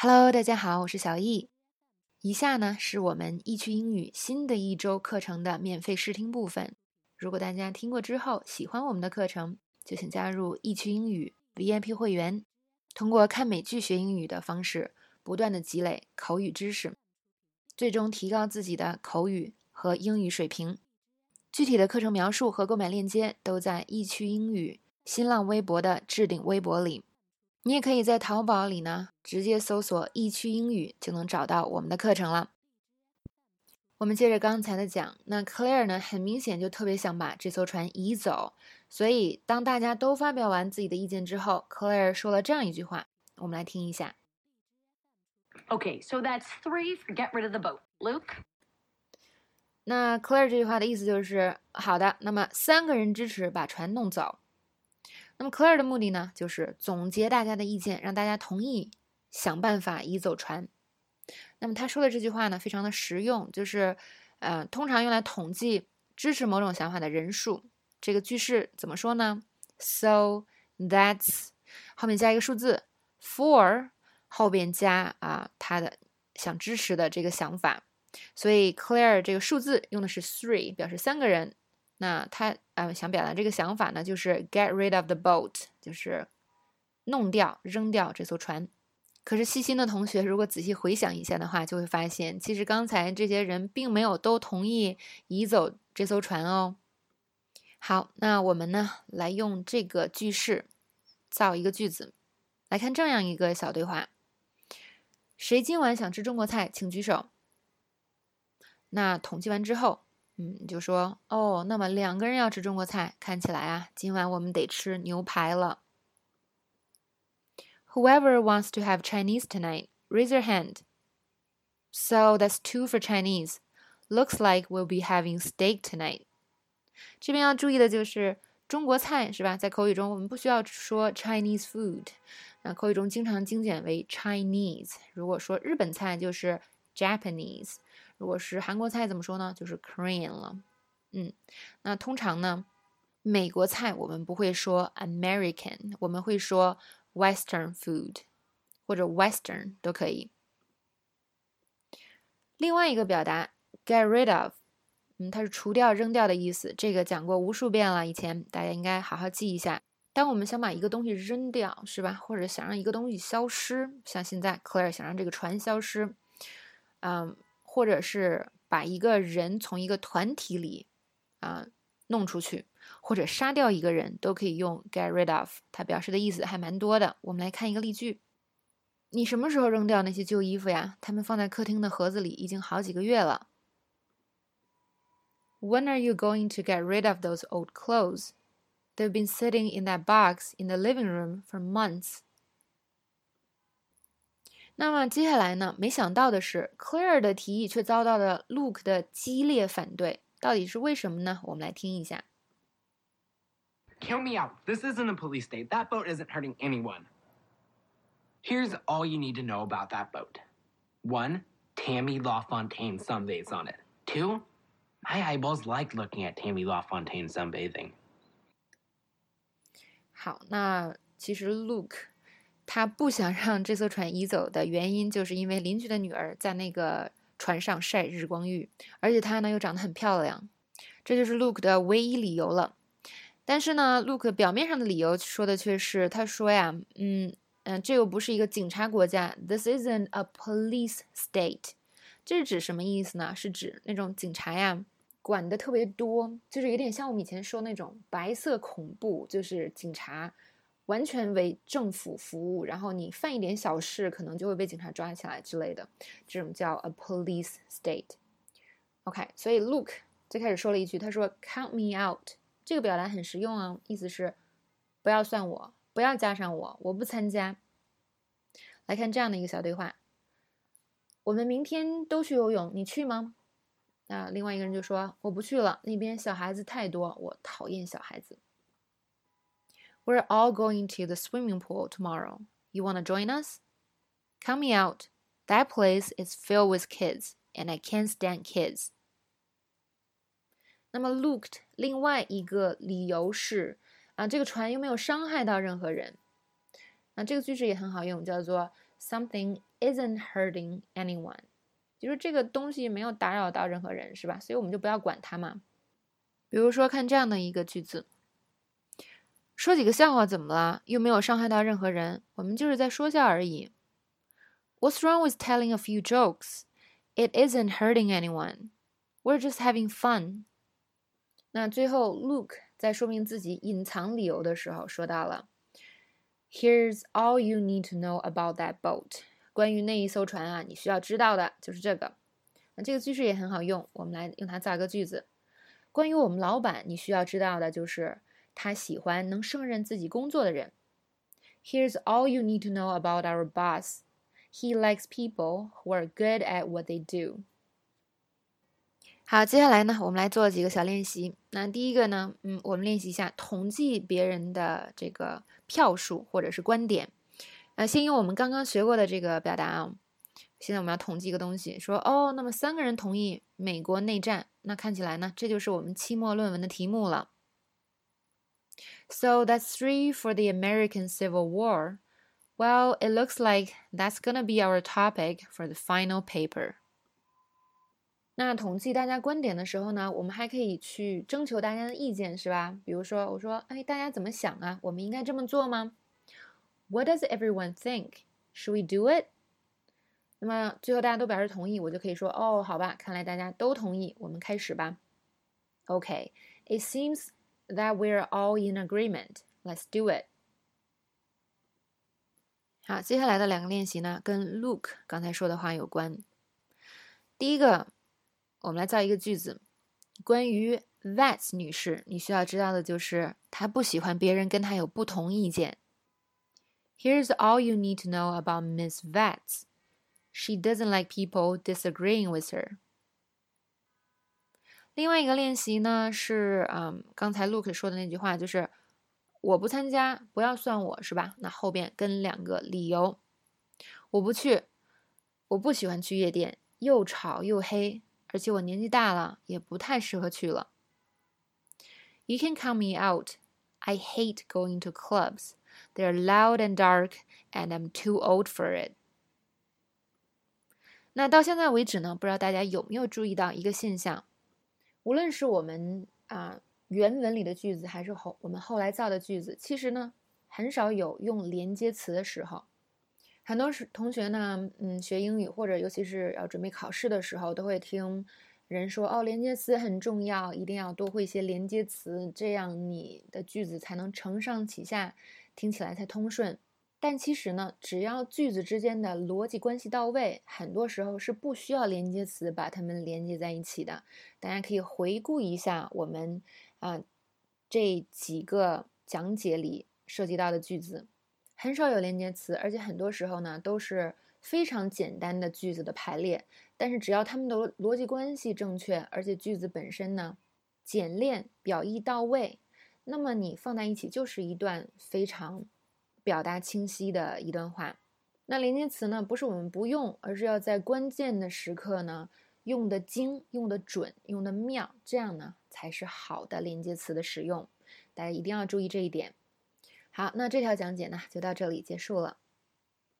Hello，大家好，我是小易。以下呢是我们易趣英语新的一周课程的免费试听部分。如果大家听过之后喜欢我们的课程，就请加入易趣英语 VIP 会员，通过看美剧学英语的方式，不断的积累口语知识，最终提高自己的口语和英语水平。具体的课程描述和购买链接都在易趣英语新浪微博的置顶微博里。你也可以在淘宝里呢，直接搜索“易趣英语”就能找到我们的课程了。我们接着刚才的讲，那 Claire 呢，很明显就特别想把这艘船移走，所以当大家都发表完自己的意见之后，Claire 说了这样一句话，我们来听一下。Okay, so that's three for get rid of the boat. Luke? 那 Claire 这句话的意思就是，好的，那么三个人支持把船弄走。那么 Claire 的目的呢，就是总结大家的意见，让大家同意想办法移走船。那么他说的这句话呢，非常的实用，就是呃，通常用来统计支持某种想法的人数。这个句式怎么说呢？So that's 后面加一个数字，for 后边加啊他的想支持的这个想法。所以 Claire 这个数字用的是 three，表示三个人。那他呃想表达这个想法呢，就是 get rid of the boat，就是弄掉、扔掉这艘船。可是细心的同学如果仔细回想一下的话，就会发现，其实刚才这些人并没有都同意移走这艘船哦。好，那我们呢来用这个句式造一个句子，来看这样一个小对话：谁今晚想吃中国菜，请举手。那统计完之后。嗯，你就说哦，那么两个人要吃中国菜，看起来啊，今晚我们得吃牛排了。Whoever wants to have Chinese tonight, raise your hand. So that's two for Chinese. Looks like we'll be having steak tonight. 这边要注意的就是中国菜是吧？在口语中我们不需要说 Chinese food，那口语中经常精简为 Chinese。如果说日本菜就是 Japanese。 如果是韩国菜怎么说呢？就是 Korean 了。嗯，那通常呢，美国菜我们不会说 American，我们会说 Western food 或者 Western 都可以。另外一个表达 get rid of，嗯，它是除掉、扔掉的意思。这个讲过无数遍了，以前大家应该好好记一下。当我们想把一个东西扔掉，是吧？或者想让一个东西消失，像现在 Claire 想让这个船消失，嗯。或者是把一个人从一个团体里啊弄出去，或者杀掉一个人，都可以用 get rid of。它表示的意思还蛮多的。我们来看一个例句：你什么时候扔掉那些旧衣服呀？他们放在客厅的盒子里已经好几个月了。When are you going to get rid of those old clothes? They've been sitting in that box in the living room for months. 那么接下来呢？没想到的是，Claire 的提议却遭到了 Luke 的激烈反对。到底是为什么呢？我们来听一下。Count me out. This isn't a police state. That boat isn't hurting anyone. Here's all you need to know about that boat. One, Tammy LaFontaine sunbathes on it. Two, my eyeballs like looking at Tammy LaFontaine sunbathing. 好，那其实 Luke 他不想让这艘船移走的原因，就是因为邻居的女儿在那个船上晒日光浴，而且她呢又长得很漂亮，这就是 Luke 的唯一理由了。但是呢，Luke 表面上的理由说的却是，他说呀，嗯嗯，这又不是一个警察国家，This isn't a police state。这是指什么意思呢？是指那种警察呀管的特别多，就是有点像我们以前说那种白色恐怖，就是警察。完全为政府服务，然后你犯一点小事，可能就会被警察抓起来之类的，这种叫 a police state。OK，所以 Luke 最开始说了一句，他说 “count me out”，这个表达很实用啊，意思是不要算我，不要加上我，我不参加。来看这样的一个小对话：我们明天都去游泳，你去吗？那另外一个人就说我不去了，那边小孩子太多，我讨厌小孩子。We're all going to the swimming pool tomorrow. You want to join us? Count me out. That place is filled with kids, and I can't stand kids. 那么 looked 另外一个理由是啊，这个船又没有伤害到任何人。那这个句式也很好用，叫做 something isn't hurting anyone，就是这个东西没有打扰到任何人，是吧？所以我们就不要管它嘛。比如说，看这样的一个句子： 说几个笑话怎么了？又没有伤害到任何人，我们就是在说笑而已。What's wrong with telling a few jokes? It isn't hurting anyone. We're just having fun. 那最后，Luke 在说明自己隐藏理由的时候，说到了：“Here's all you need to know about that boat。”关于那一艘船啊，你需要知道的就是这个。那这个句式也很好用，我们来用它造个句子。关于我们老板，你需要知道的就是他喜欢能胜任自己工作的人。Here's all you need to know about our boss. He likes people who are good at what they do. 好，接下来呢，我们来做几个小练习。那第一个呢，嗯，我们练习一下统计别人的这个票数或者是观点。呃，先用我们刚刚学过的这个表达啊。现在我们要统计一个东西，说哦，那么三个人同意美国内战，那看起来呢，这就是我们期末论文的题目了。So that's three for the American Civil War. Well, it looks like that's gonna be our topic for the final paper. 那统计大家观点的时候呢，我们还可以去征求大家的意见，是吧？比如说，我说，哎，大家怎么想啊？我们应该这么做吗？What does everyone think? Should we do it? 那么最后大家都表示同意，我就可以说，哦，好吧，看来大家都同意，我们开始吧。Okay, it seems that we're all in agreement. Let's do it. 好，接下来的两个练习呢，跟 Luke 刚才说的话有关。第一个。我们来造一个句子，关于 That 女士，你需要知道的就是她不喜欢别人跟她有不同意见。Here's all you need to know about Miss Vats. She doesn't like people disagreeing with her. 另外一个练习呢是，嗯，刚才 Luke 说的那句话，就是我不参加，不要算我是吧？那后边跟两个理由，我不去，我不喜欢去夜店，又吵又黑。而且我年纪大了，也不太适合去了。You can count me out. I hate going to clubs. They're loud and dark, and I'm too old for it. 那到现在为止呢，不知道大家有没有注意到一个现象？无论是我们啊原文里的句子，还是后我们后来造的句子，其实呢，很少有用连接词的时候。很多是同学呢，嗯，学英语或者尤其是要准备考试的时候，都会听人说哦，连接词很重要，一定要多会一些连接词，这样你的句子才能承上启下，听起来才通顺。但其实呢，只要句子之间的逻辑关系到位，很多时候是不需要连接词把它们连接在一起的。大家可以回顾一下我们啊这几个讲解里涉及到的句子。很少有连接词，而且很多时候呢都是非常简单的句子的排列。但是只要它们的逻辑关系正确，而且句子本身呢简练，表意到位，那么你放在一起就是一段非常表达清晰的一段话。那连接词呢，不是我们不用，而是要在关键的时刻呢用的精、用的准、用的妙，这样呢才是好的连接词的使用。大家一定要注意这一点。好，那这条讲解呢就到这里结束了。